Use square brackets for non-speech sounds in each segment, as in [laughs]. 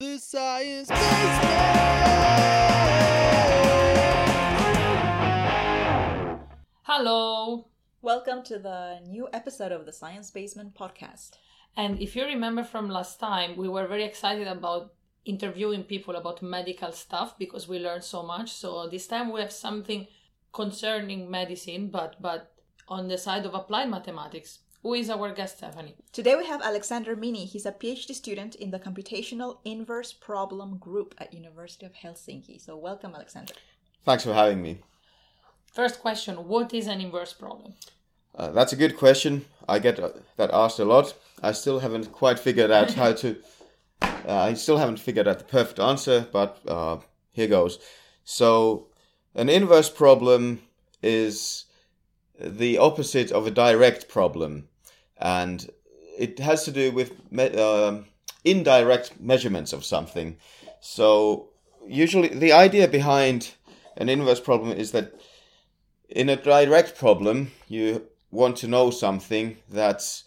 The Science Basement! Hello! Welcome to the new episode of the Science Basement podcast. And if you remember from last time, we were very excited about interviewing people about medical stuff because we learned so much. So this time we have something concerning medicine, but but on the side of applied mathematics. Who is our guest, Stephanie? Today we have Alexander Meaney. He's a PhD student in the computational inverse problem group at University of Helsinki. So welcome, Alexander. Thanks for having me. First question: What is an inverse problem? Uh, that's a good question. I get uh, that asked a lot. I still haven't quite figured out how to. [laughs] Uh, I still haven't figured out the perfect answer, but uh, here goes. So, an inverse problem is the opposite of a direct problem, and it has to do with me- um, indirect measurements of something. So, usually, the idea behind an inverse problem is that in a direct problem, you want to know something that's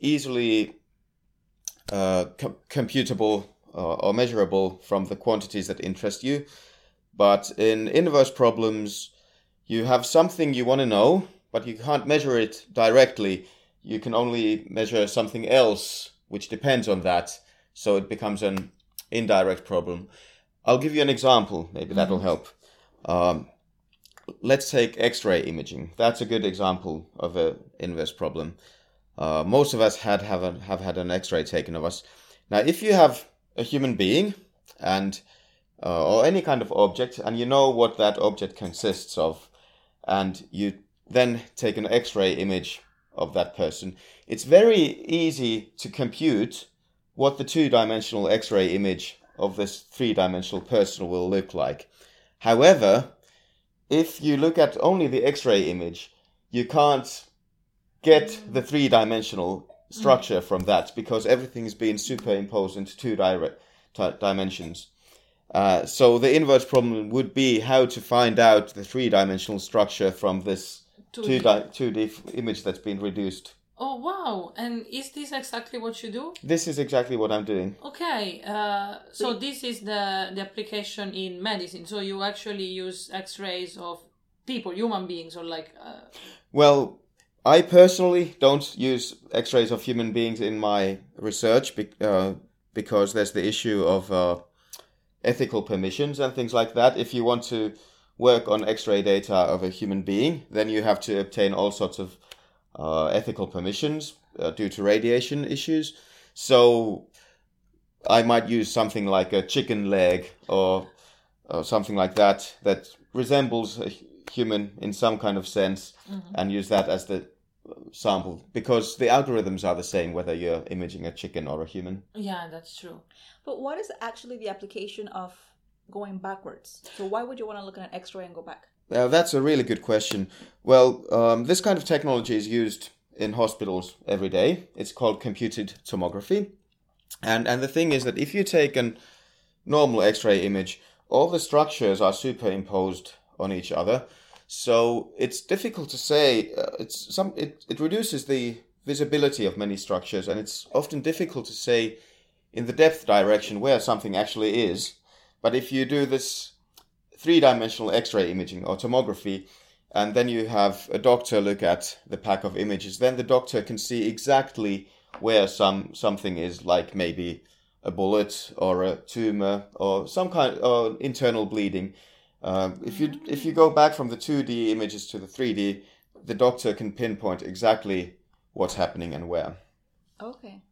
easily uh, com- computable uh, or measurable from the quantities that interest you. But in inverse problems, you have something you want to know, but you can't measure it directly. You can only measure something else which depends on that. So it becomes an indirect problem. I'll give you an example. Maybe that'll help. Um, let's take X-ray imaging. That's a good example of an inverse problem. Uh, most of us had have, a, have had an X-ray taken of us. Now, if you have a human being and uh, or any kind of object, and you know what that object consists of, and you then take an X-ray image of that person, it's very easy to compute what the two-dimensional X-ray image of this three-dimensional person will look like. However, if you look at only the X-ray image, you can't get the three-dimensional structure from that because everything's been superimposed into two t- dimensions. Uh, so the inverse problem would be how to find out the three-dimensional structure from this 2D. two di- 2D f- image that's been reduced. Oh wow! And is this exactly what you do? This is exactly what I'm doing. Okay, uh, so this is the the application in medicine. So you actually use X-rays of people, human beings, or like. Uh, Well, I personally don't use X-rays of human beings in my research be- uh, because there's the issue of uh, ethical permissions and things like that. If you want to work on X-ray data of a human being, then you have to obtain all sorts of uh, ethical permissions uh, due to radiation issues. So I might use something like a chicken leg or, or something like that that resembles a human in some kind of sense and use that as the sample because the algorithms are the same whether you're imaging a chicken or a human. yeah, that's true. But what is actually the application of going backwards? So why would you want to look at an X-ray and go back? Now, that's a really good question. Well, um, this kind of technology is used in hospitals every day. It's called computed tomography. And, and the thing is that if you take a normal X ray image, all the structures are superimposed on each other. So it's difficult to say. Uh, it's some it, it reduces the visibility of many structures, and it's often difficult to say in the depth direction where something actually is. But if you do this three dimensional X ray imaging or tomography, and then you have a doctor look at the pack of images, then the doctor can see exactly where some something is, like maybe a bullet or a tumor or some kind of internal bleeding. Um, if you if you go back from the two D images to the three D, the doctor can pinpoint exactly what's happening and where. Okay.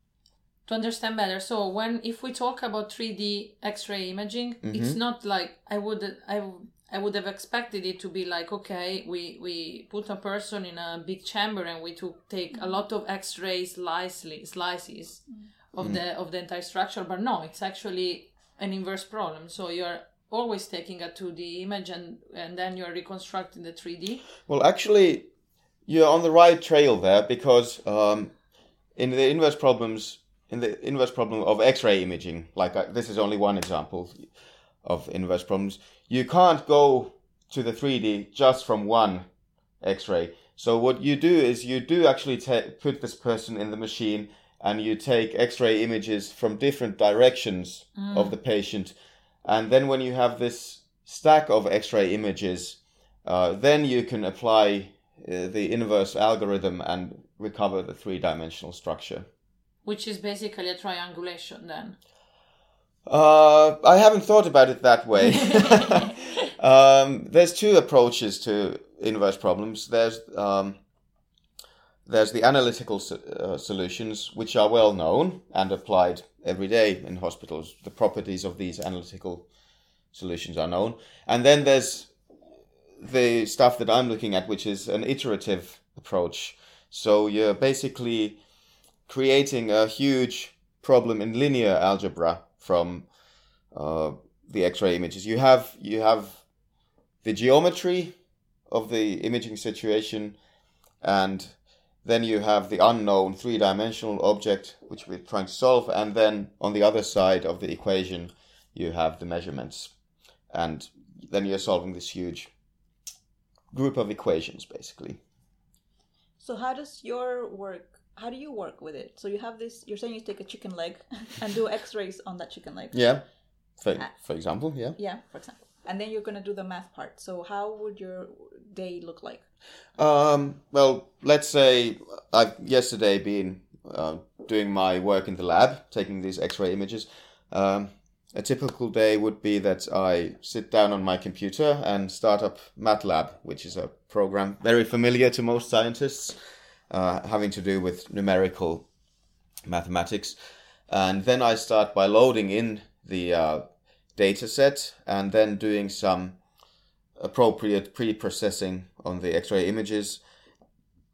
To understand better. So when if we talk about 3d x-ray imaging mm-hmm. it's not like i would i w- i would have expected it to be like okay we we put a person in a big chamber and we took take a mm-hmm. lot of x-ray slices slices of mm-hmm. the of the entire structure but no it's actually an inverse problem. So you're always taking a 2d image and and then you're reconstructing the 3d Well, actually, you're on the right trail there because um, in the inverse problems, in the inverse problem of X-ray imaging, like uh, this is only one example of inverse problems, you can't go to the 3D just from one X-ray. So what you do is you do actually ta put this person in the machine and you take X-ray images from different directions of the patient, and then when you have this stack of X-ray images, uh, then you can apply uh, the inverse algorithm and recover the three-dimensional structure. Which is basically a triangulation then. Uh, I haven't thought about it that way. [laughs] um, there's two approaches to inverse problems. There's um, there's the analytical so- uh, solutions, which are well known and applied every day in hospitals. The properties of these analytical solutions are known, and then there's the stuff that I'm looking at, which is an iterative approach. So you're basically creating a huge problem in linear algebra from uh, the X-ray images. You have you have the geometry of the imaging situation, and then you have the unknown three-dimensional object which we're trying to solve, and then on the other side of the equation you have the measurements, and then you're solving this huge group of equations basically. So how does your work? How do you work with it? So you have this. You're saying you take a chicken leg [laughs] and do X-rays on that chicken leg. Yeah, for, for example, yeah. Yeah, for example. And then you're gonna do the math part. So how would your day look like? Um, well, let's say I've yesterday been uh, doing my work in the lab, taking these X-ray images. Um, a typical day would be that I sit down on my computer and start up MATLAB, which is a program very familiar to most scientists, uh, having to do with numerical mathematics. And then I start by loading in the uh, data set and then doing some appropriate pre-processing on the X-ray images.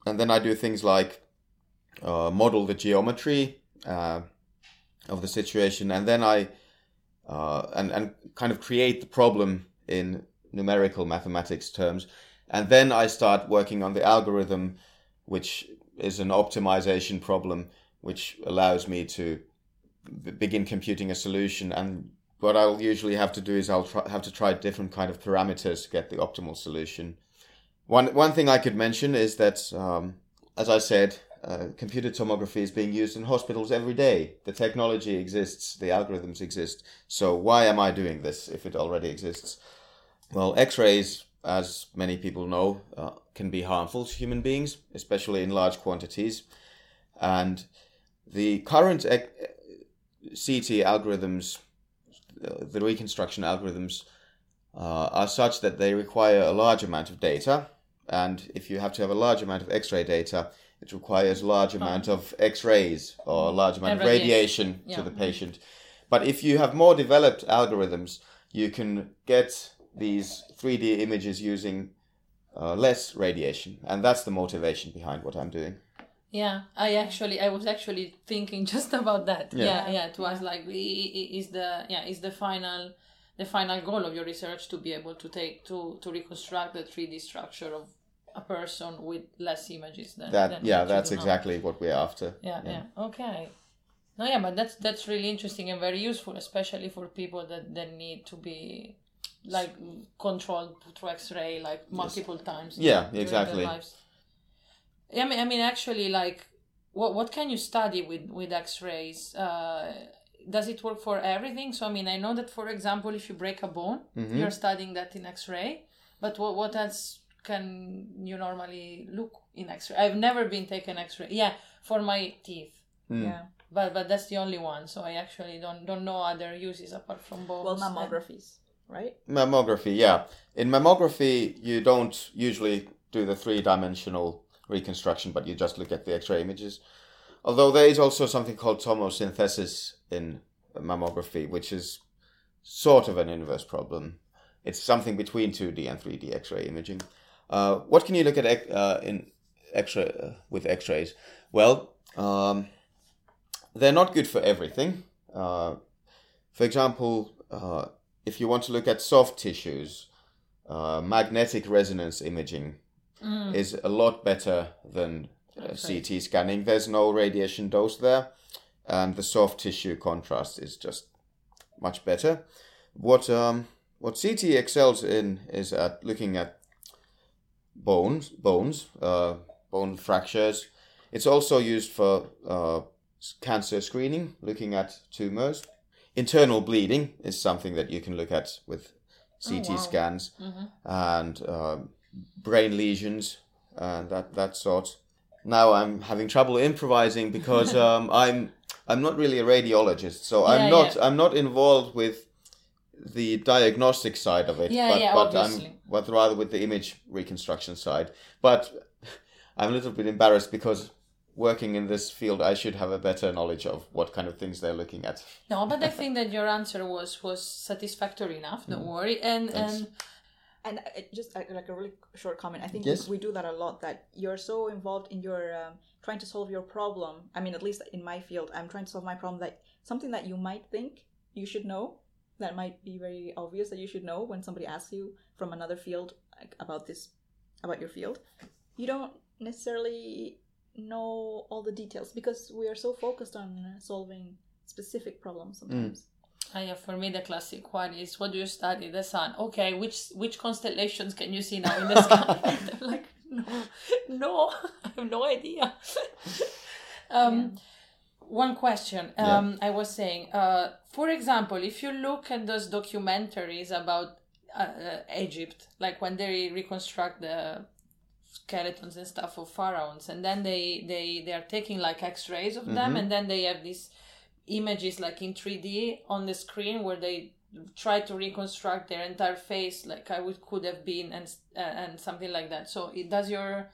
And then I do things like uh, model the geometry uh, of the situation, and then I uh, and and kind of create the problem in numerical mathematics terms, and then I start working on the algorithm, which is an optimization problem, which allows me to b- begin computing a solution. And what I'll usually have to do is I'll try, have to try different kind of parameters to get the optimal solution. One one thing I could mention is that, um, as I said, uh, computer tomography is being used in hospitals every day. The technology exists, the algorithms exist. So why am I doing this if it already exists? Well, X-rays, as many people know, uh, can be harmful to human beings, especially in large quantities. And the current ec- CT algorithms, uh, the reconstruction algorithms, uh, are such that they require a large amount of data. And if you have to have a large amount of X-ray data, it requires a large amount of X-rays or a large amount of radiation radiation, to the patient. But if you have more developed algorithms, you can get these 3D images using uh, less radiation, and that's the motivation behind what I'm doing. Yeah, I actually, I was actually thinking [laughs] just about that. Yeah. Yeah, yeah. It was like, is the yeah, is the final, the final goal of your research to be able to take to to reconstruct the three D structure of a person with less images than That than yeah, that's exactly what we're after. Yeah, yeah, Okay. No, yeah, but that's that's really interesting and very useful, especially for people that that need to be like controlled through X-ray like multiple times. Yeah, during their exactly. lives. Yeah, I mean, I mean, actually, like, what what can you study with with X-rays? Uh, does it work for everything? So, I mean, I know that, for example, if you break a bone, Mm-hmm. you're studying that in X-ray. But what what else can you normally look in X-ray? I've never been taken X-ray. Yeah, for my teeth, Hmm. Yeah. but but that's the only one. So I actually don't don't know other uses apart from bones. Well, mammographies, right? Mammography, yeah. In mammography, you don't usually do the three dimensional reconstruction, but you just look at the X ray images. Although there is also something called tomosynthesis in mammography, which is sort of an inverse problem. It's something between 2D and 3D X ray imaging. Uh, what can you look at uh, in X ray uh, with X rays? Well, um, they're not good for everything. Uh, for example, uh, if you want to look at soft tissues, uh, magnetic resonance imaging Mm. is a lot better than uh. CT scanning. There's no radiation dose there, and the soft tissue contrast is just much better. What um, what CT excels in is at looking at bones, bones, uh, bone fractures. It's also used for uh, cancer screening, looking at tumors. Internal bleeding is something that you can look at with CT Oh, wow. scans Mhm. and um, brain lesions and that that sort. Now I'm having trouble improvising because [laughs] um, I'm I'm not really a radiologist, so I'm not yeah. I'm not involved with the diagnostic side of it, Yeah, but, yeah, but obviously. I'm but rather with the image reconstruction side. But [laughs] I'm a little bit embarrassed because working in this field, I should have a better knowledge of what kind of things they're looking at. No, but I [laughs] think that your answer was was satisfactory enough. Don't worry. And. Thanks. and And uh, just like, like a really short comment, I think Yes. we do that a lot. That you're so involved in your um, trying to solve your problem. I mean, at least in my field, I'm trying to solve my problem. That something that you might think you should know, that might be very obvious that you should know when somebody asks you from another field like, about this, about your field. You don't necessarily know all the details because we are so focused on uh, solving specific problems sometimes. Ah, yeah, for me the classic one is what do you study? The sun. Okay, which which constellations can you see now in the sky? [laughs] [laughs] I'm like, no, no, I have no idea. [laughs] um, One question. Um, I was saying, uh, for example, if you look at those documentaries about uh, uh, Egypt, like when they reconstruct the skeletons and stuff of pharaohs, and then they they they are taking like X-rays of them, Mhm. and then they have these images like in 3D on the screen where they try to reconstruct their entire face like I would could have been and uh, and something like that. So it, does your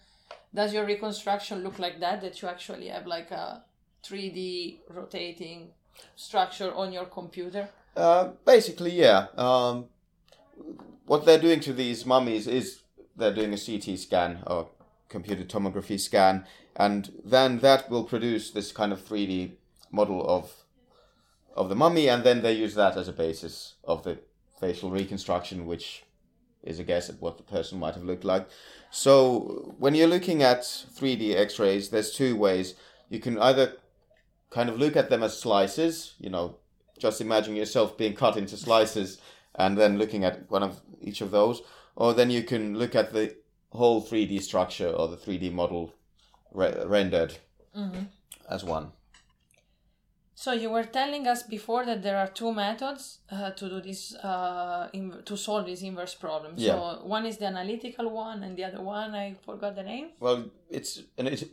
does your reconstruction look like that? That you actually have like a 3D rotating structure on your computer? Uh, basically, yeah. Um, what they're doing to these mummies is they're doing a CT scan or computer tomography scan, and then that will produce this kind of 3D model of of the mummy, and then they use that as a basis of the facial reconstruction, which is a guess at what the person might have looked like. So when you're looking at 3D X-rays, there's two ways. You can either kind of look at them as slices, you know, just imagine yourself being cut into slices and then looking at one of each of those or then you can look at the whole 3d structure or the 3d model re- rendered Mm-hmm. as one So you were telling us before that there are two methods uh, to do this uh, in, to solve this inverse problem. Yeah. So one is the analytical one, and the other one I forgot the name. well it's an it-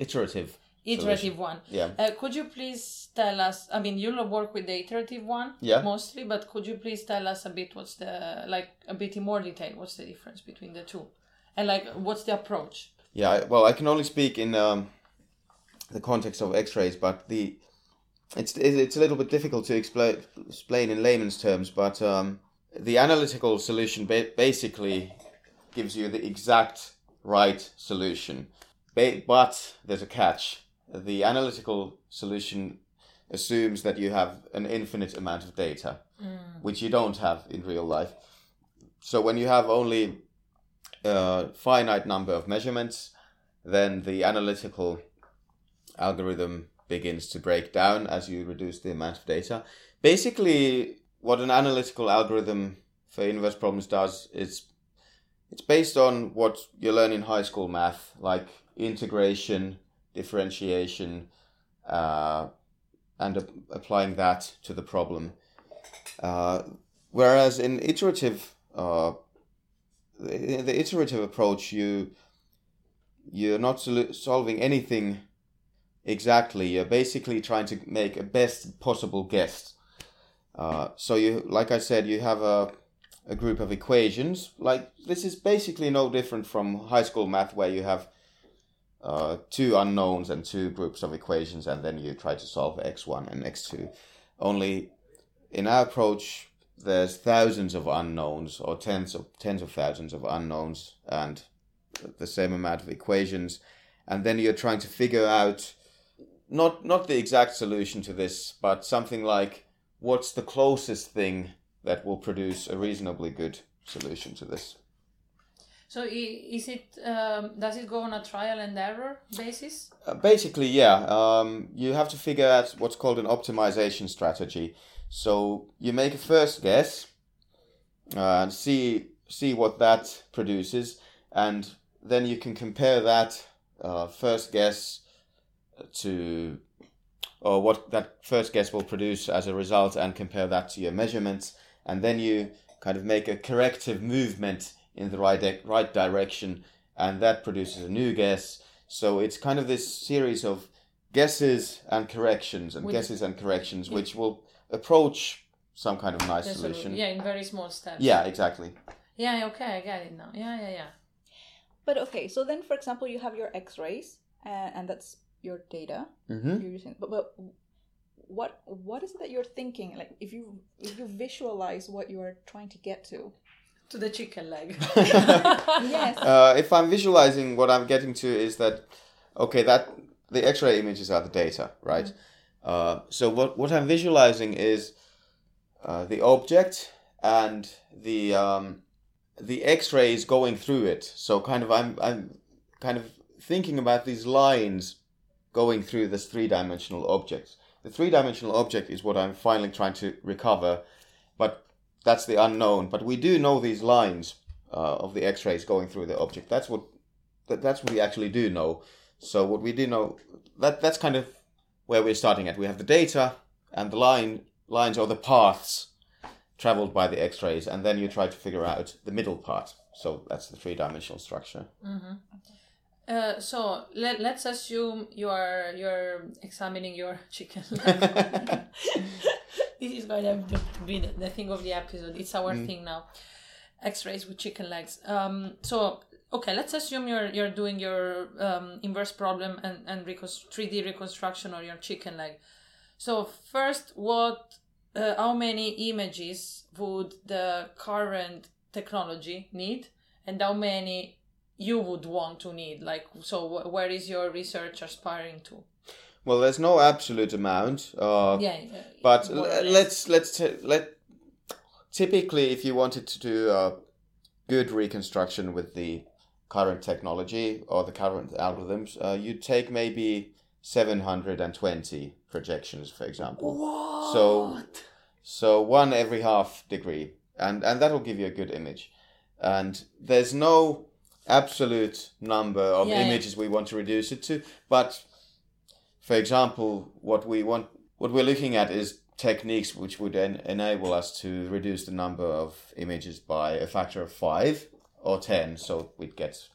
iterative Iterative one. yeah Uh, could you please tell us? I mean, you'll work with the iterative one Yeah. mostly, but could you please tell us a bit what's the like a bit in more detail? What's the difference between the two, and like what's the approach? yeah well i can only speak in um, the context of x-rays but the it's it's a little bit difficult to explain explain in layman's terms but um, the analytical solution ba- basically gives you the exact right solution Ba- but there's a catch the analytical solution assumes that you have an infinite amount of data hmm. which you don't have in real life so when you have only a finite number of measurements then the analytical algorithm begins to break down as you reduce the amount of data. Basically, what an analytical algorithm for inverse problems does is it's based on what you learn in high school math, like integration, differentiation, uh, and ap- applying that to the problem. Uh, whereas in iterative, uh, the, the iterative approach, you you're not solu- solving anything exactly. You're basically trying to make a best possible guess. Uh, so you, like I said, you have a a group of equations. Like this is basically no different from high school math, where you have uh, two unknowns and two groups of equations, and then you try to solve x one and x two. Only in our approach, there's thousands of unknowns or tens of tens of thousands of unknowns, and the same amount of equations, and then you're trying to figure out not not the exact solution to this, but something like what's the closest thing that will produce a reasonably good solution to this. So is it um, does it go on a trial and error basis? Uh, basically, yeah, um, you have to figure out what's called an optimization strategy. So you make a first guess uh, and see see what that produces, and then you can compare that uh, first guess to or what that first guess will produce as a result and compare that to your measurements and then you kind of make a corrective movement in the right right direction and that produces a new guess so it's kind of this series of guesses and corrections and With- guesses and corrections which will approach some kind of nice That's a- solution yeah, in very small steps. yeah exactly Yeah, okay, I get it now. Yeah, yeah, yeah. But okay, so then, for example, you have your X-rays, uh, and that's your data hmm you're using. But, but what what is it that you're thinking? Like, if you if you visualize what you are trying to get to, To the chicken leg. [laughs] yes, uh, if I'm visualizing what I'm getting to is that okay that the X-ray images are the data, right? Uh, so what what I'm visualizing is uh, the object and the um, the X-rays going through it. So kind of I'm I'm kind of thinking about these lines going through this three-dimensional object. The three-dimensional object is what I'm finally trying to recover, but that's the unknown. But we do know these lines uh, of the X-rays going through the object. That's what that, that's what we actually do know. So what we do know that that's kind of where we're starting at. We have the data and the line lines or the paths traveled by the X-rays, and then you try to figure out the middle part. So that's the three-dimensional structure. Uh, so let, let's assume you are you're examining your [laughs] chicken. [laughs] this is going to be the, the thing of the episode. It's our thing now. X-rays with chicken legs. Um, so okay, let's assume you're you're doing your um, inverse problem and and three D reconstruction or your chicken leg. So first, what? Uh, how many images would the current technology need, and how many you would want to need? Like, so wh- where is your research aspiring to? Well, there's no absolute amount. Uh, Yeah, uh, but l- let's let's t- let typically if you wanted to do a good reconstruction with the current technology or the current algorithms uh, you take maybe 720 projections for example What? So- so one every half degree and and that'll give you a good image and there's no absolute number of Yeah, yeah. images we want to reduce it to but for example what we want what we're looking at is techniques which would en- enable us to reduce the number of images by a factor of 5 or 10 so we'd get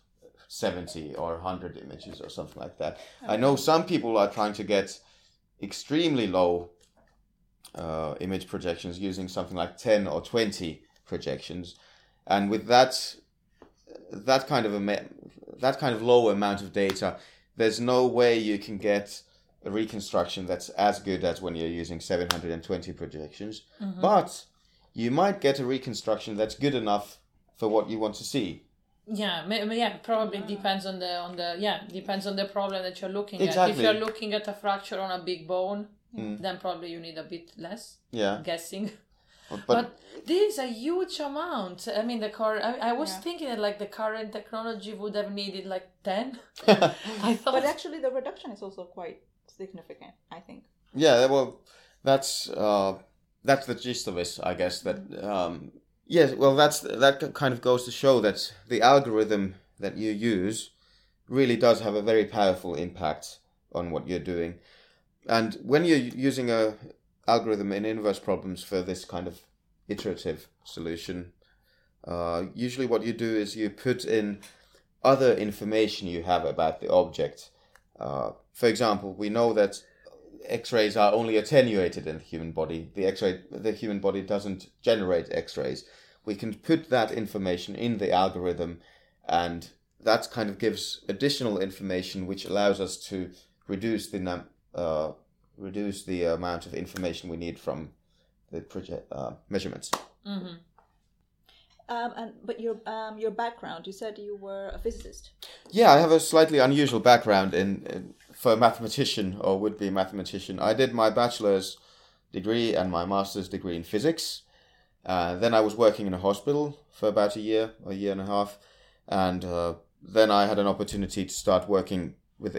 70 or 100 images or something like that. I know some people are trying to get extremely low uh, image projections using something like 10 or 20 projections. And with that that kind of a ma- that kind of low amount of data there's no way you can get a reconstruction that's as good as when you're using 720 projections but you might get a reconstruction that's good enough for what you want to see Yeah, ma- ma- yeah, probably depends on the on the yeah depends on the problem that you're looking at. If you're looking at a fracture on a big bone, Mm. then probably you need a bit less yeah guessing. but, [laughs] But, this is a huge amount. I mean, the car. I, I was Yeah. thinking that like the current technology would have needed like ten. [laughs] [laughs] I thought. but actually, the reduction is also quite significant. I think. Yeah, well, that's uh, that's the gist of it, I guess. That um, yes, well, that's that kind of goes to show that the algorithm that you use really does have a very powerful impact on what you're doing. And when you're using a algorithm in inverse problems for this kind of iterative solution, uh, usually what you do is you put in other information you have about the object. Uh, for example, we know that X-rays are only attenuated in the human body. The X-ray, the human body doesn't generate X-rays. We can put that information in the algorithm, and that kind of gives additional information, which allows us to reduce the num- uh, reduce the amount of information we need from the uh, measurements. Mhm. Um, and but your um your background, you said you were a physicist. Yeah, I have a slightly unusual background in, in for a mathematician or would be mathematician. I did my bachelor's degree and my master's degree in physics. Uh, then I was working in a hospital for about a year, a year and a half, and uh, then I had an opportunity to start working with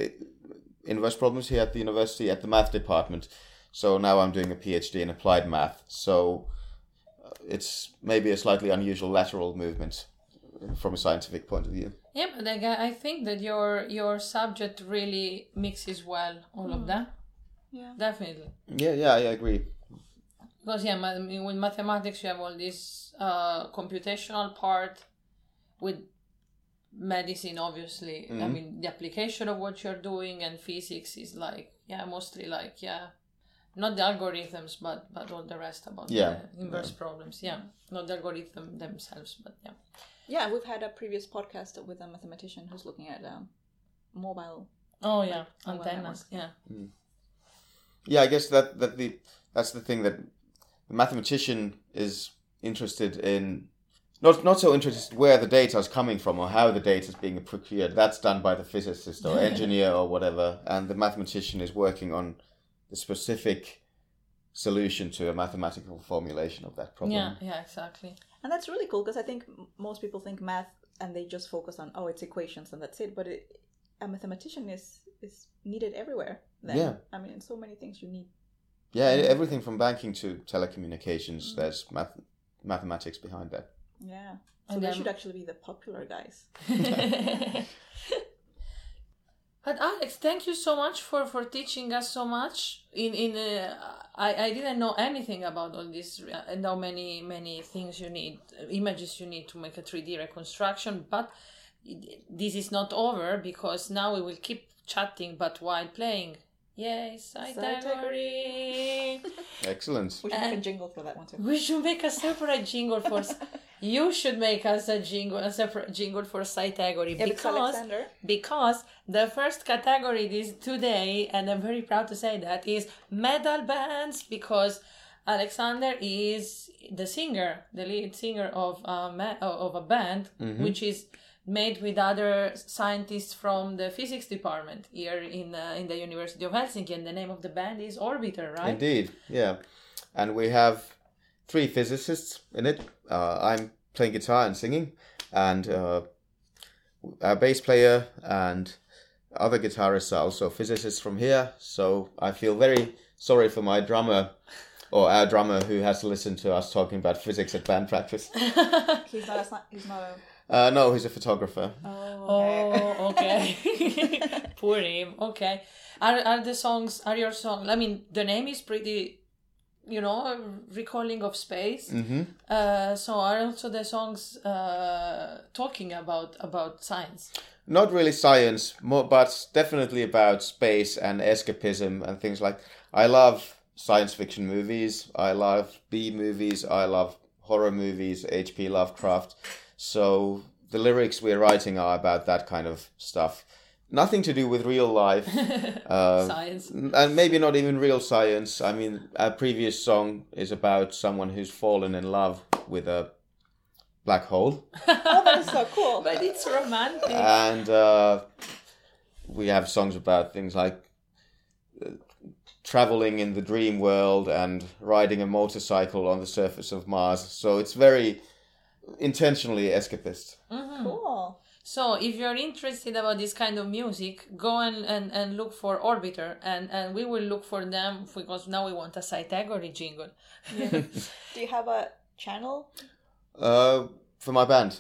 inverse problems here at the university at the math department. So now I'm doing a PhD in applied math. So it's maybe a slightly unusual lateral movement from a scientific point of view. Yeah, but like, I I think that your your subject really mixes well all of that. Yeah. definitely. Yeah, yeah, I agree. Because yeah, ma- I mean, with mathematics you have all this uh, computational part. With medicine, obviously, I Mhm. mean the application of what you're doing, and physics is like yeah, mostly like yeah, not the algorithms, but but all the rest about Yeah, the inverse problems. Yeah, not the algorithm themselves, but yeah. Yeah, we've had a previous podcast with a mathematician who's looking at um, mobile. Oh yeah, mobile antennas. networks. Yeah. Yeah, I guess that that the that's the thing that the mathematician is interested in. Not not so interested where the data is coming from or how the data is being procured. That's done by the physicist or [laughs] engineer or whatever, and the mathematician is working on the specific solution to a mathematical formulation of that problem. Yeah, yeah, exactly. And that's really cool because I think most people think math and they just focus on, oh, it's equations and that's it. But it, a mathematician is, is needed everywhere. Then. Yeah. I mean, in so many things you need. Yeah, everything from banking to telecommunications. Mm. There's math- mathematics behind that. Yeah. So And they then- should actually be the popular guys. [laughs] [laughs] [laughs] but Alex, thank you so much for for teaching us so much. In in uh, I I didn't know anything about all this uh, and how many many things you need, uh, images you need to make a three D reconstruction. But it- this is not over because now we will keep chatting, but while playing. Yay, Cytegory! Excellent. We should make a jingle for that one too. We should make a separate jingle for. [laughs] s- you should make us a jingle, a separate jingle for Cytegory Yeah, because because Alexander. because the first category this today, and I'm very proud to say that, is metal bands because Alexander is the singer, the lead singer of a ma- of a band which is made with other scientists from the physics department here in uh, in the University of Helsinki, and the name of the band is Orbiter, right? Indeed, yeah. And we have three physicists in it. Uh, I'm playing guitar and singing, and uh, our bass player and other guitarists are also physicists from here. So I feel very sorry for my drummer, or our drummer, who has to listen to us talking about physics at band practice. [laughs] He's not a. He's not a. Uh, no, he's a photographer. Oh. Oh, okay. [laughs] [laughs] Poor him. Okay. Are are the songs? Are your songs? I mean, the name is pretty, you know, recalling of space. hmm Uh, so are also the songs uh, talking about about science? Not really science, more, but definitely about space and escapism and things like. I love science fiction movies. I love B movies. I love horror movies. H.P. Lovecraft. So the lyrics we're writing are about that kind of stuff. Nothing to do with real life, [laughs] uh, Science. and maybe not even real science. I mean, our previous song is about someone who's fallen in love with a black hole. [laughs] oh, that is so cool. But it's romantic. and uh, we have songs about things like uh, traveling in the dream world and riding a motorcycle on the surface of Mars. So it's very intentionally escapist. Mhm. cool. So if you're interested about this kind of music, go and, and, and look for Orbiter and, and we will look for them because now we want a Cytegory jingle. [laughs] Do you have a channel? Uh, for my band,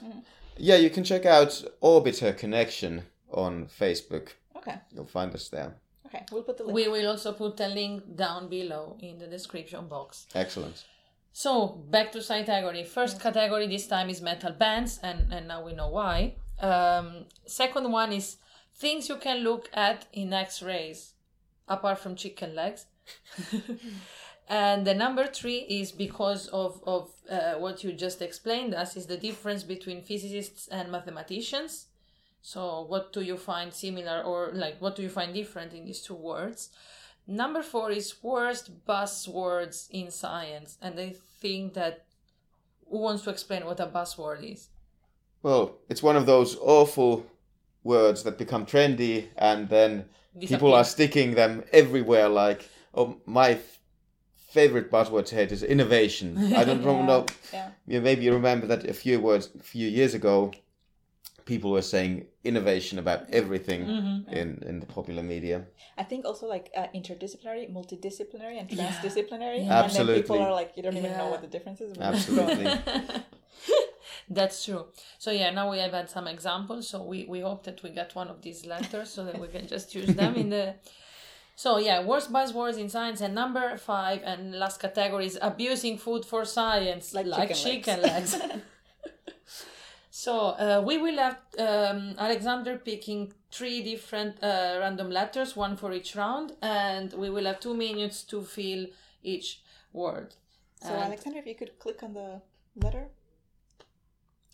yeah, you can check out Orbiter Connection on Facebook. Okay. You'll find us there. Okay. We'll put the link. We will also put a link down below in the description box. Excellent. So back to Cytegory. First category this time is metal bands, and, and now we know why. Um, second one is things you can look at in X-rays, apart from chicken legs. [laughs] and the number three is because of of uh, what you just explained us is the difference between physicists and mathematicians. So what do you find similar or like what do you find different in these two words? Number four is worst buzzwords in science, and I think that who wants to explain what a buzzword is? Well, it's one of those awful words that become trendy and then people are sticking them everywhere like oh my f- favorite buzzword to hate is innovation i don't Yeah. [laughs] know Yeah. you maybe you remember that a few words a few years ago people were saying innovation about everything Mhm. in in the popular media I think also like uh, interdisciplinary, multidisciplinary, and transdisciplinary. Yeah. And then people are like, you don't even know what the difference is. [laughs] Absolutely. [laughs] That's true. So yeah, now we have had some examples. So we, we hope that we get one of these letters so that we can just use them in the [laughs] So yeah, worst buzzwords in science and number five and last category is abusing food for science, Like like, chicken chicken, legs. legs. [laughs] so uh, we will have um, Alexander picking three different uh, random letters, one for each round, and we will have two minutes to fill each word. So And Alexander, if you could click on the letter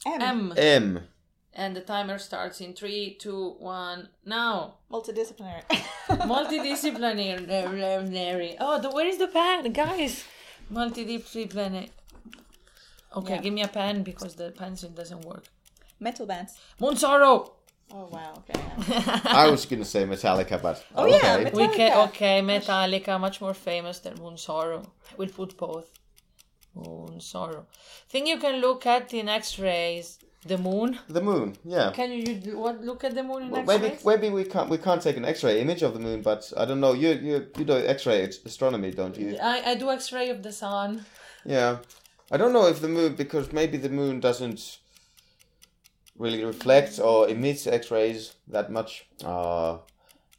M. M, M. and the timer starts in three, two, one, now. Multidisciplinary. [laughs] Multidisciplinary. Oh, the, where is the pen, guys? Multidisciplinary. Okay, Yeah. give me a pen because the pencil doesn't work. Metal bands. Monsoro. Oh wow. Okay. I was gonna say Metallica, but [laughs] Oh, yeah, okay. Met- We can okay, Metallica, much more famous than Monsoro. We'll put both. Monsoro. Thing you can look at in X-rays. The moon. the moon. Yeah. Can you, you what look at the moon in Well, X-rays? maybe maybe we can't we can't take an X-ray image of the moon, but I don't know. You you you do X-ray astronomy, don't you? I, I do X-ray of the sun. Yeah. I don't know if the moon because maybe the moon doesn't really reflect or emits X-rays that much. Uh,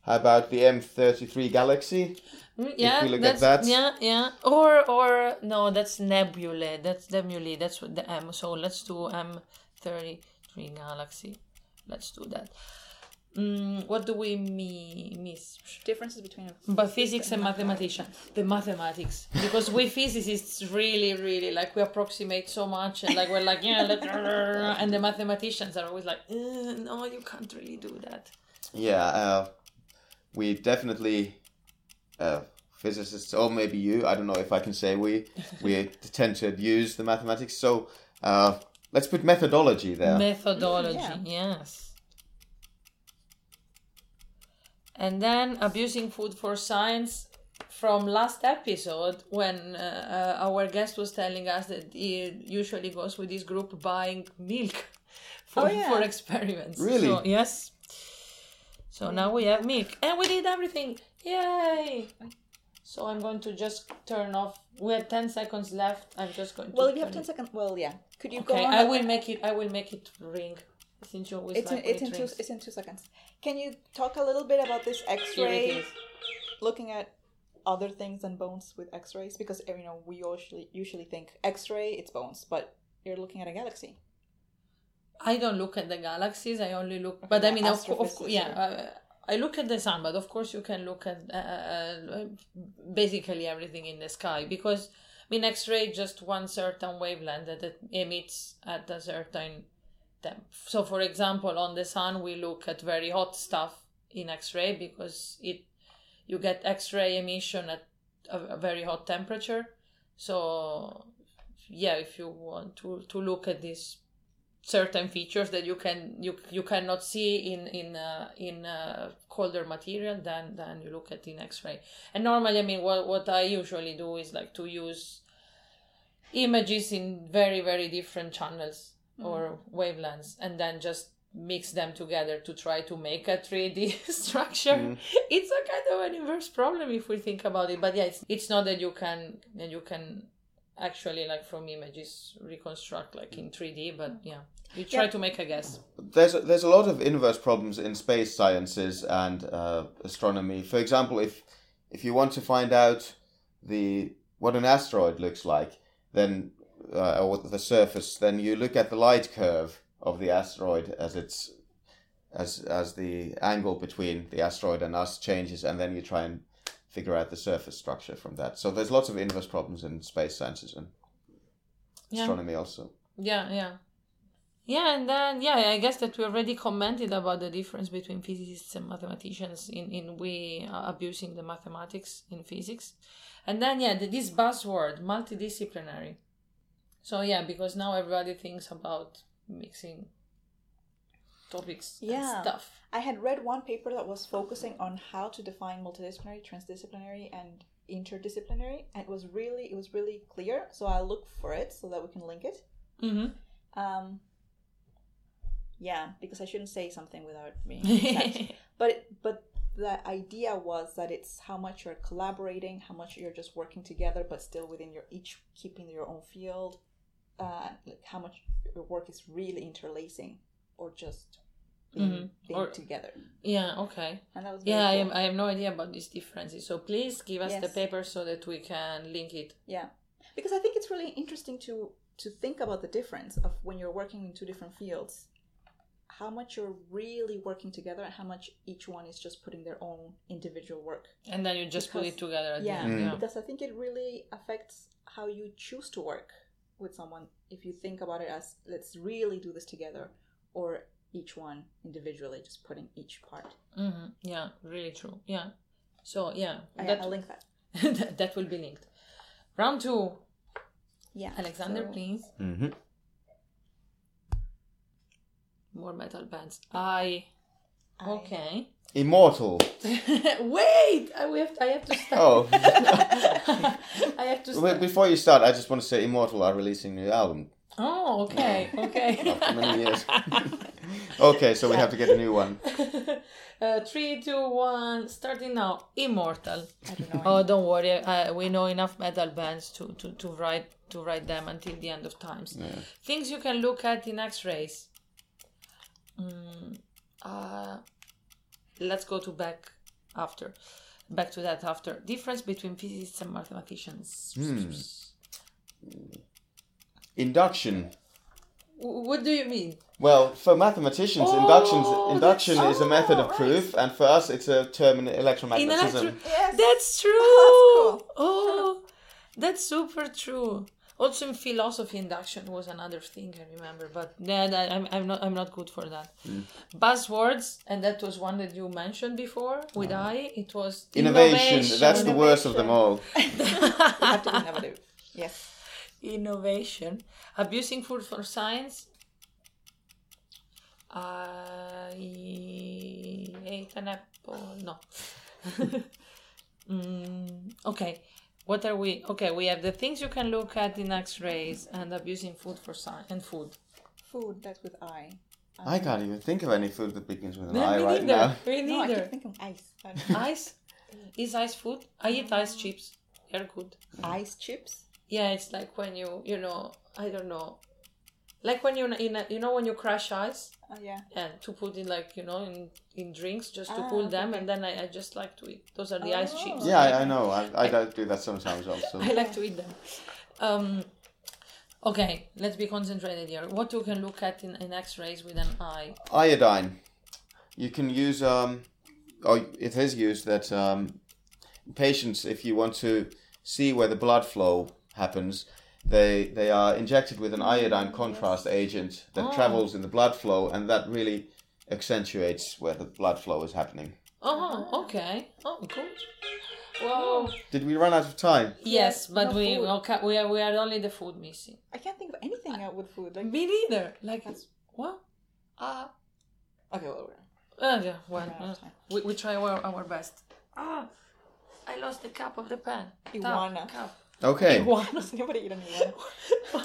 how about the M33 galaxy? Mm, Yeah, we look at that's that. yeah, yeah. Or or no, that's nebulae. That's nebulae. That's what the M. So let's do M thirty three galaxy. Let's do that. Mm, what do we me- miss? Differences between. But physics and mathematician, the mathematics, because we physicists really, really like we approximate so much, and like we're like yeah, let [laughs] and the mathematicians are always like, "Uh, no, you can't really do that. Yeah. Uh, we definitely. Uh, physicists, or maybe you. I don't know if I can say we. [laughs] We tend to use the mathematics. So uh, let's put methodology there. Methodology, Mm, yes. And then abusing food for science from last episode when uh, uh, our guest was telling us that he usually goes with his group buying milk [laughs] for, Oh, yeah. for experiments. Really? So, yes. So now we have milk and we did everything. Yay! So I'm going to just turn off. We have 10 seconds left. I'm just going to Well, if you have ten seconds, well, yeah. Could you go Okay, on? I will make it I will make it ring. Since you always It's in, like when it's it in two. It's in two seconds. Can you talk a little bit about this X-ray? Looking at other things than bones with X-rays, because you know we usually usually think X-ray it's bones, but you're looking at a galaxy. I don't look at the galaxies. I only look, Okay, but I mean, of, of yeah, uh, I look at the sun. But of course, you can look at uh, uh, basically everything in the sky because I mean, X-ray just one certain wavelength that it emits at a certain temp. So, for example, on the sun, we look at very hot stuff in X-ray because it you get X-ray emission at a, a very hot temperature. So, yeah, if you want to to look at these certain features that you can you you cannot see in in uh, in uh, colder material than than you look at in x-ray. And normally i mean what what i usually do is like to use images in very very different channels or wavelengths and then just mix them together to try to make a 3d [laughs] structure. Mm. it's a kind of an inverse problem if we think about it but yeah it's, it's not that you can that you can actually like from images reconstruct like in 3d but yeah you try Yeah. to make a guess there's a, there's a lot of inverse problems in space sciences and uh, astronomy. For example, if if you want to find out the what an asteroid looks like, then uh, or the surface, then you look at the light curve of the asteroid as it's as as the angle between the asteroid and us changes, and then you try and figure out the surface structure from that. So there's lots of inverse problems in space sciences and yeah astronomy also. yeah yeah yeah and then yeah i guess that we already commented about the difference between physicists and mathematicians in in we uh, abusing the mathematics in physics and then yeah the, this buzzword multidisciplinary so yeah because now everybody thinks about mixing topics Yeah. and stuff I had read one paper that was focusing on how to define multidisciplinary, transdisciplinary, and interdisciplinary, and it was really it was really clear. So I'll look for it so that we can link it. mm-hmm. Um, yeah, because I shouldn't say something without being [laughs] but but the idea was that it's how much you're collaborating, how much you're just working together, but still within your each keeping your own field. Uh, like how much your work is really interlacing, or just being, Mhm. being Or- together. Yeah, okay. And that was Yeah, I, cool. am, I have no idea about these differences. So please give us the paper so that we can link it. Yeah, because I think it's really interesting to to think about the difference of when you're working in two different fields, how much you're really working together and how much each one is just putting their own individual work. And then you just put it together at Yeah, the end. Yeah. because I think it really affects how you choose to work with someone if you think about it as let's really do this together, or each one individually, just putting each part. hmm Yeah, really true. Yeah. So yeah, I, that, I'll link that. [laughs] that that will be linked. Round two. Yeah, Alexander, so- please. hmm More metal bands. I. I- Okay. Immortal. [laughs] Wait, I we have I have to start. Oh. [laughs] I have to start. Before you start, I just want to say Immortal are releasing a new album Oh, okay, okay. after many years. [laughs] okay, so we have to get a new one. [laughs] uh, three, two, one. Starting now. Immortal. I don't know. Oh, don't worry. Uh, we know enough metal bands to, to, to write to write them until the end of times. Yeah. Things you can look at in X-rays. Mm, uh, let's go to back after. Back to that after. Difference between physicists and mathematicians. Hmm. Induction. What do you mean? Well, for mathematicians, Oh, inductions, induction is a method oh, of right. proof, and for us, it's a term in In electromagnetism. electro- Yes. That's true. cool. [laughs] Oh, that's super true. Also in philosophy, induction was another thing I remember, but yeah, that, I'm, I'm not I'm not good for that. Hmm. Buzzwords, and that was one that you mentioned before with I. It was Ah. Innovation, that's the worst of them all. [laughs] [laughs] You have to be innovative. Yes. Innovation, abusing food for science. I ate an apple. No. [laughs] mm, okay. What are we? Okay, we have the things you can look at in X-rays and abusing food for science and food. Food, that's with I. I can't even think of any food that begins with an No, I me right neither. now. Me neither. No, I neither. keep thinking ice. I don't know. ice is ice food. I eat ice chips. They're good. ice chips. Yeah, it's like when you you know I don't know, like when you in a, you know when you crush ice Oh yeah. and to put in like you know in in drinks just to Ah, cool them okay. and then I, I just like to eat. Those are the ice Oh. chips. Yeah, I, I know. I, I do- do that sometimes [laughs] also. I like to eat them. Um, okay, let's be concentrated here. What you can look at in, in X-rays with an eye. Iodine. You can use, um, oh, it is used that um, patients, if you want to see where the blood flow happens, they they are injected with an iodine contrast agent that Oh. travels in the blood flow, and that really accentuates where the blood flow is happening. Oh, okay. Oh, good. Whoa. Did we run out of time? Yes, but no we food. okay, we are we are only the food missing. I can't think of anything out with food. Like Me neither. Like That's- what? Ah. okay, well, we're Uh, yeah, well, We're uh, we, we try our, our best. Ah, I lost the cap of the pen. Tap, Iguana. cap. Okay. Iguana. [laughs] Nobody eat an iguana.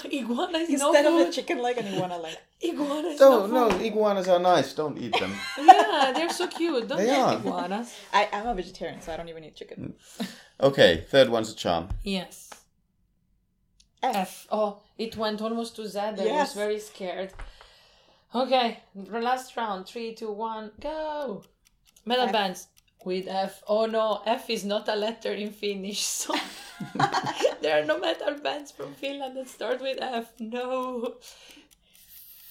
[laughs] iguana is Instead no of a chicken leg, an iguana leg. [laughs] Iguana is No, no no, iguanas are nice. Don't eat them. Yeah, they're so cute. Don't They eat are. iguanas. I, I'm a vegetarian, so I don't even eat chicken. Mm. Okay, third one's a charm. Yes. F. F. Oh, it went almost to Z. I was very scared. Okay, the last round. Three, two, one, go. Metal F. bands with F. Oh no, F is not a letter in Finnish, so [laughs] there are no metal bands from Finland that start with F. No.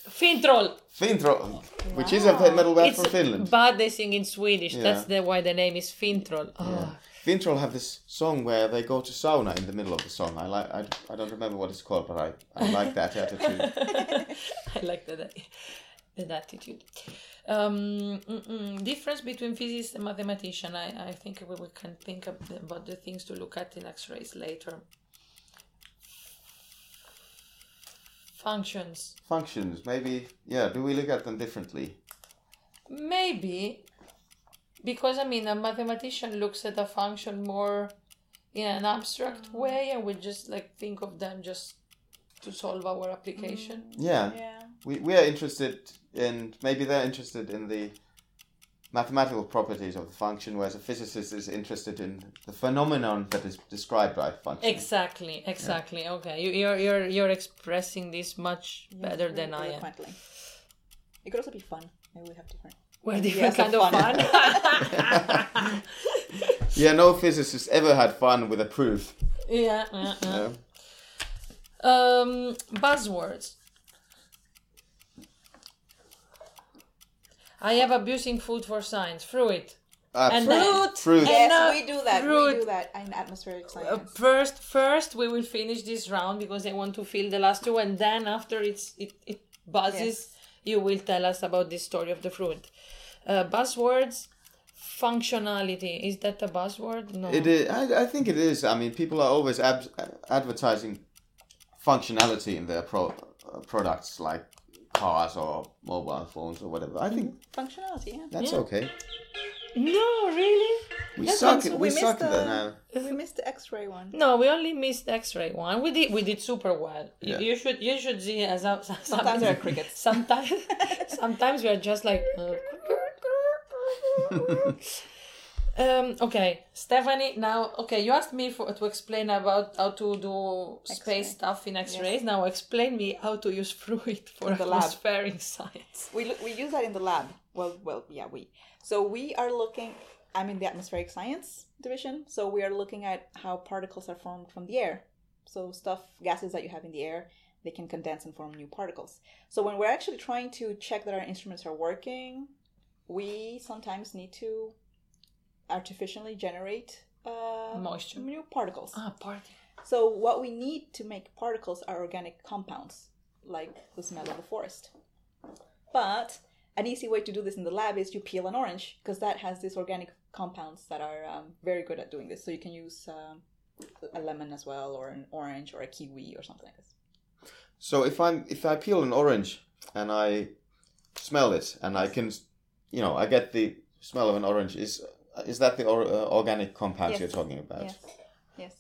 Fintroll. Fintro, which is a metal band from Finland. but they sing in Swedish. Yeah. That's the why the name is Fintroll. Oh. Ah. Fintroll have this song where they go to sauna in the middle of the song. I like. I, I don't remember what it's called, but I, I like that attitude. [laughs] I like that that attitude. Um, mm, mm, difference between physicists and mathematician. I, I think we, we can think about the things to look at in X-rays later. Functions, Functions, maybe. Yeah. Do we look at them differently? maybe, because I mean a mathematician looks at a function more in an abstract mm. way, and we just like think of them just to solve our application. Yeah. Yeah. We we are interested in maybe they're interested in the mathematical properties of the function, whereas a physicist is interested in the phenomenon that is described by a function. Exactly, exactly. Okay, you, you're you're you're expressing this much better than I am. Eloquently. It could also be fun. Maybe we have different. We're different Yes, kind of of fun. fun. [laughs] Yeah, no physicist ever had fun with a proof. yeah. yeah, yeah. Yeah. Um, buzzwords. I have abusing food for science. Fruit. Ah, And fruit. then- Fruit. Yes, uh, we do that. fruit. We do that in atmospheric Uh, science. first, first we will finish this round because I want to fill the last two, and then after it's it it buzzes, you will tell us about the story of the fruit. Uh, buzzwords, functionality. Is that a buzzword? No. It is. I, I think it is. I mean, people are always ab- advertising functionality in their pro- uh, products, like cars or mobile phones or whatever. I think Functionality, yeah. that's Yeah. okay. No, really? We That's suck. also- We, we suck missed that the- now. We missed the X-ray one. No, we only missed the X-ray one. We did we did super well. You- Yeah. You should you should see as a, Sometimes there are crickets. Sometimes [laughs] sometimes we are just like. uh, [laughs] um, okay, Stephanie. Now, okay, you asked me for to explain about how to do space X-ray. stuff in X-rays. Now, explain me how to use [laughs] fruit for In the lab. atmospheric science. We look, we use that in the lab. Well, well, yeah, we. So we are looking. I'm in the atmospheric science division. So we are looking at how particles are formed from the air. So stuff, gases that you have in the air, they can condense and form new particles. So when we're actually trying to check that our instruments are working, we sometimes need to artificially generate uh, Moisture. new particles. Ah, party. So what we need to make particles are organic compounds, like the smell of the forest. But an easy way to do this in the lab is you peel an orange because that has these organic compounds that are um, very good at doing this. So you can use um, a lemon as well, or an orange, or a kiwi, or something like this. So if I'm if I peel an orange and I smell it and I can, you know, I get the smell of an orange. Is is that the or, uh, organic compounds Yes. you're talking about? Yes, yes.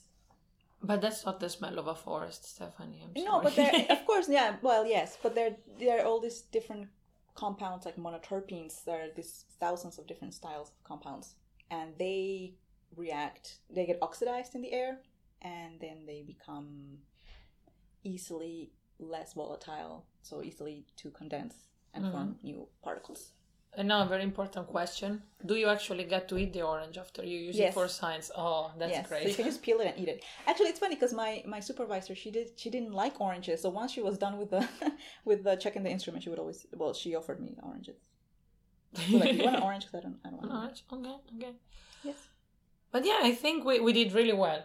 But that's not the smell of a forest, Stephanie. I'm sorry. No, but they're of [laughs] course, yeah. Well, yes, but there there are all these different compounds like monoterpenes. There are these thousands of different styles of compounds, and they react. They get oxidized in the air, and then they become easily less volatile, so easily to condense and form new particles. And now a very important question: Do you actually get to eat the orange after you use it for science? Oh, that's yes, great. so you can just peel it and eat it. Actually, it's funny because my my supervisor she did she didn't like oranges, so once she was done with the [laughs] with the checking the instrument, she would always well she offered me oranges. So like, you want an orange? 'Cause I don't I don't want An [laughs] an orange? Okay, okay. Yes. But yeah, I think we, we did really well.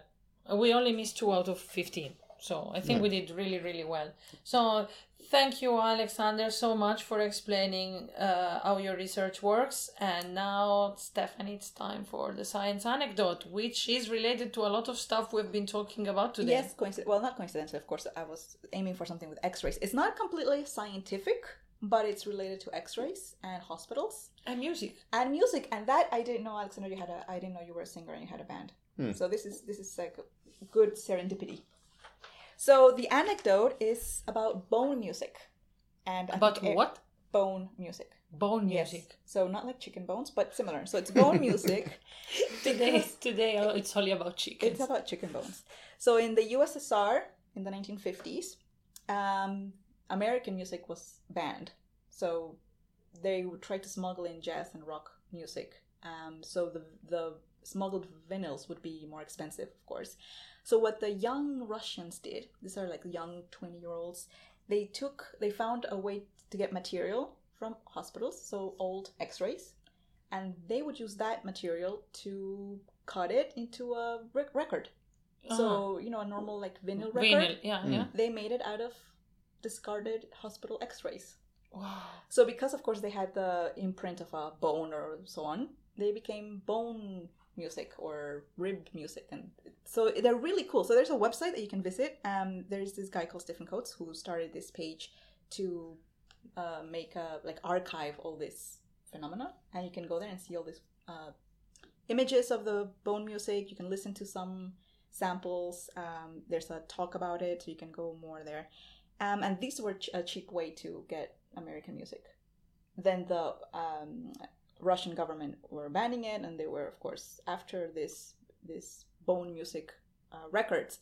We only missed two out of 15. So I think we did really, really well. So thank you, Alexander, so much for explaining uh, how your research works. And now, Stephanie, it's time for the science anecdote, which is related to a lot of stuff we've been talking about today. Yes, coincident. Well, not coincidentally, of course. I was aiming for something with X-rays. It's not completely scientific, but it's related to X-rays and hospitals And music. and music. And that I didn't know, Alexander. You had a. I didn't know you were a singer and you had a band. So this is this is like good serendipity. So the anecdote is about bone music, and I About think- what? Bone music. Bone Yes. music. So not like chicken bones, but similar. So it's [laughs] bone music. Today, today uh, it's only about chickens. It's about chicken bones. So in the USSR in the 1950s, um, American music was banned. So they would try to smuggle in jazz and rock music. Um, so the the smuggled vinyls would be more expensive, of course. So what the young Russians did, these are like young 20 year olds, they took they found a way to get material from hospitals, so old X-rays, and they would use that material to cut it into a rec- record. So uh-huh. you know a normal like vinyl record. Vinyl, yeah, hmm. yeah. They made it out of discarded hospital X-rays. Wow. So because of course they had the imprint of a bone or so on, they became bone music or rib music, and so they're really cool. So there's a website that you can visit. Um, there's this guy called Stephen Coates who started this page to uh, make a like archive all this phenomena, and you can go there and see all these uh, images of the bone music. You can listen to some samples. Um, there's a talk about it, so you can go more there. Um, and these were ch- a cheap way to get American music. Then the um, Russian government were banning it, and they were, of course, after this this bone music uh, records,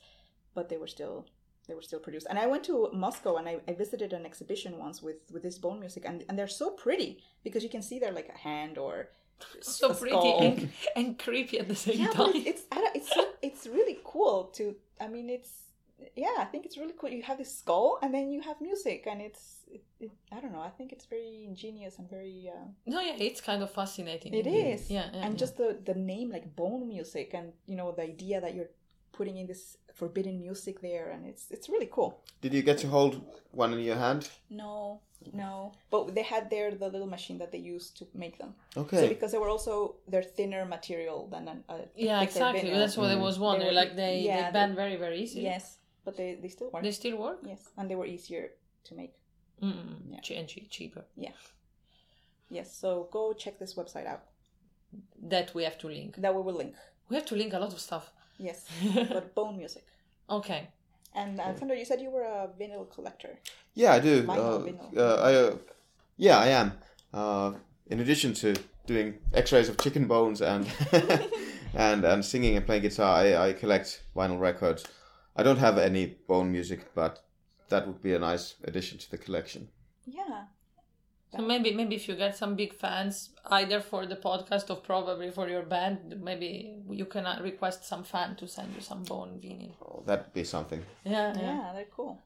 but they were still they were still produced. And I went to Moscow and I, I visited an exhibition once with with this bone music, and and they're so pretty because you can see they're like a hand or [laughs] so a pretty skull. and, [laughs] and creepy at the same yeah, but time. it's it's it's so, it's really cool to. I mean, it's yeah, I think it's really cool. You have this skull, and then you have music, and it's it, it, I don't know. I think it's very ingenious and very. Uh, no, yeah, it's kind of fascinating. it indeed. is, Yeah, yeah, and yeah. just the the name like bone music, and you know the idea that you're putting in this forbidden music there, and it's it's really cool. Did you get to hold one in your hand? No, no, but they had there the little machine that they used to make them. So Okay. because they were also they're thinner material than an, a yeah, thicker exactly. vinyl. That's what I was wondering. were- like they yeah, they they- bend very very easily. Yes, but they they still work. They still work. Yes, and they were easier to make. Mm, Yeah. che- and che- cheaper. Yeah. Yes, so go check this website out. That we have to link. That we will link. We have to link a lot of stuff. Yes, [laughs] but bone music. Okay. And Alexander, you said you were a vinyl collector. Yeah, I do. Vinyl, Uh, vinyl. uh, I, uh, yeah, I am. Uh, in addition to doing X-rays of chicken bones and [laughs] and and singing and playing guitar, I, I collect vinyl records. I don't have any bone music, but that would be a nice addition to the collection. Yeah. So maybe maybe if you get some big fans, either for the podcast or probably for your band, maybe you can uh, request some fan to send you some bone vinyl. Oh, that'd be something. Yeah, Yeah, yeah. they're cool.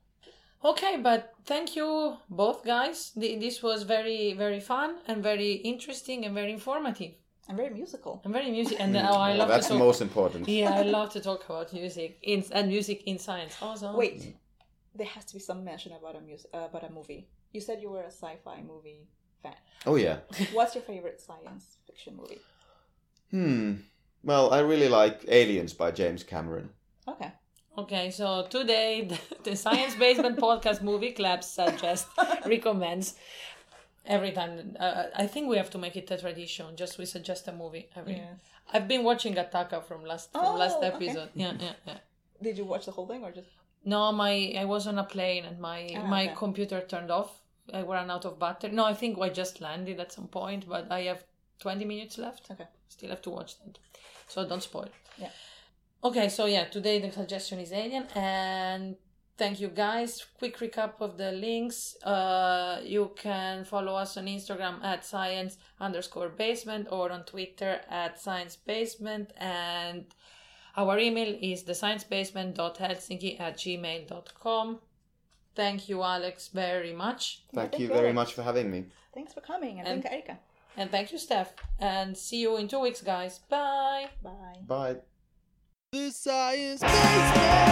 Okay, but thank you both guys. This was very very fun and very interesting and very informative And very musical. I'm very music. And oh, I Yeah, love that's to the talk. most important. Yeah, I love to [laughs] talk about music in and music in science. Awesome. Wait, there has to be some mention about a music uh, about a movie. You said you were a sci-fi movie fan. Oh yeah. [laughs] What's your favorite science fiction movie? Hmm. Well, I really like Aliens by James Cameron. Okay. Okay, so today [laughs] the, the Science Basement Podcast Movie Club suggests, recommends every time. Uh, I think we have to make it a tradition. Just we suggest a movie every. Yes. I've been watching Attacker from last from Oh, last okay. episode. Yeah, yeah, yeah. Did you watch the whole thing or just? No, my I was on a plane and my Ah, my okay. computer turned off. I ran out of battery. No, I think I just landed at some point, but I have twenty minutes left. Okay. Still have to watch that, so don't spoil. Yeah. Okay, so yeah, today the suggestion is Alien, and thank you guys. Quick recap of the links. Uh, you can follow us on Instagram at science underscore basement or on Twitter at science basement and our email is the science thesciencebasement.helsinki at gmail.com. Thank you, Alex, very much. Thank thank you you, very Alex. much for having me. Thanks for coming and, And- thank Erika. And thank you, Steph. And see you in two weeks, guys. Bye. Bye. Bye. The Science Basement.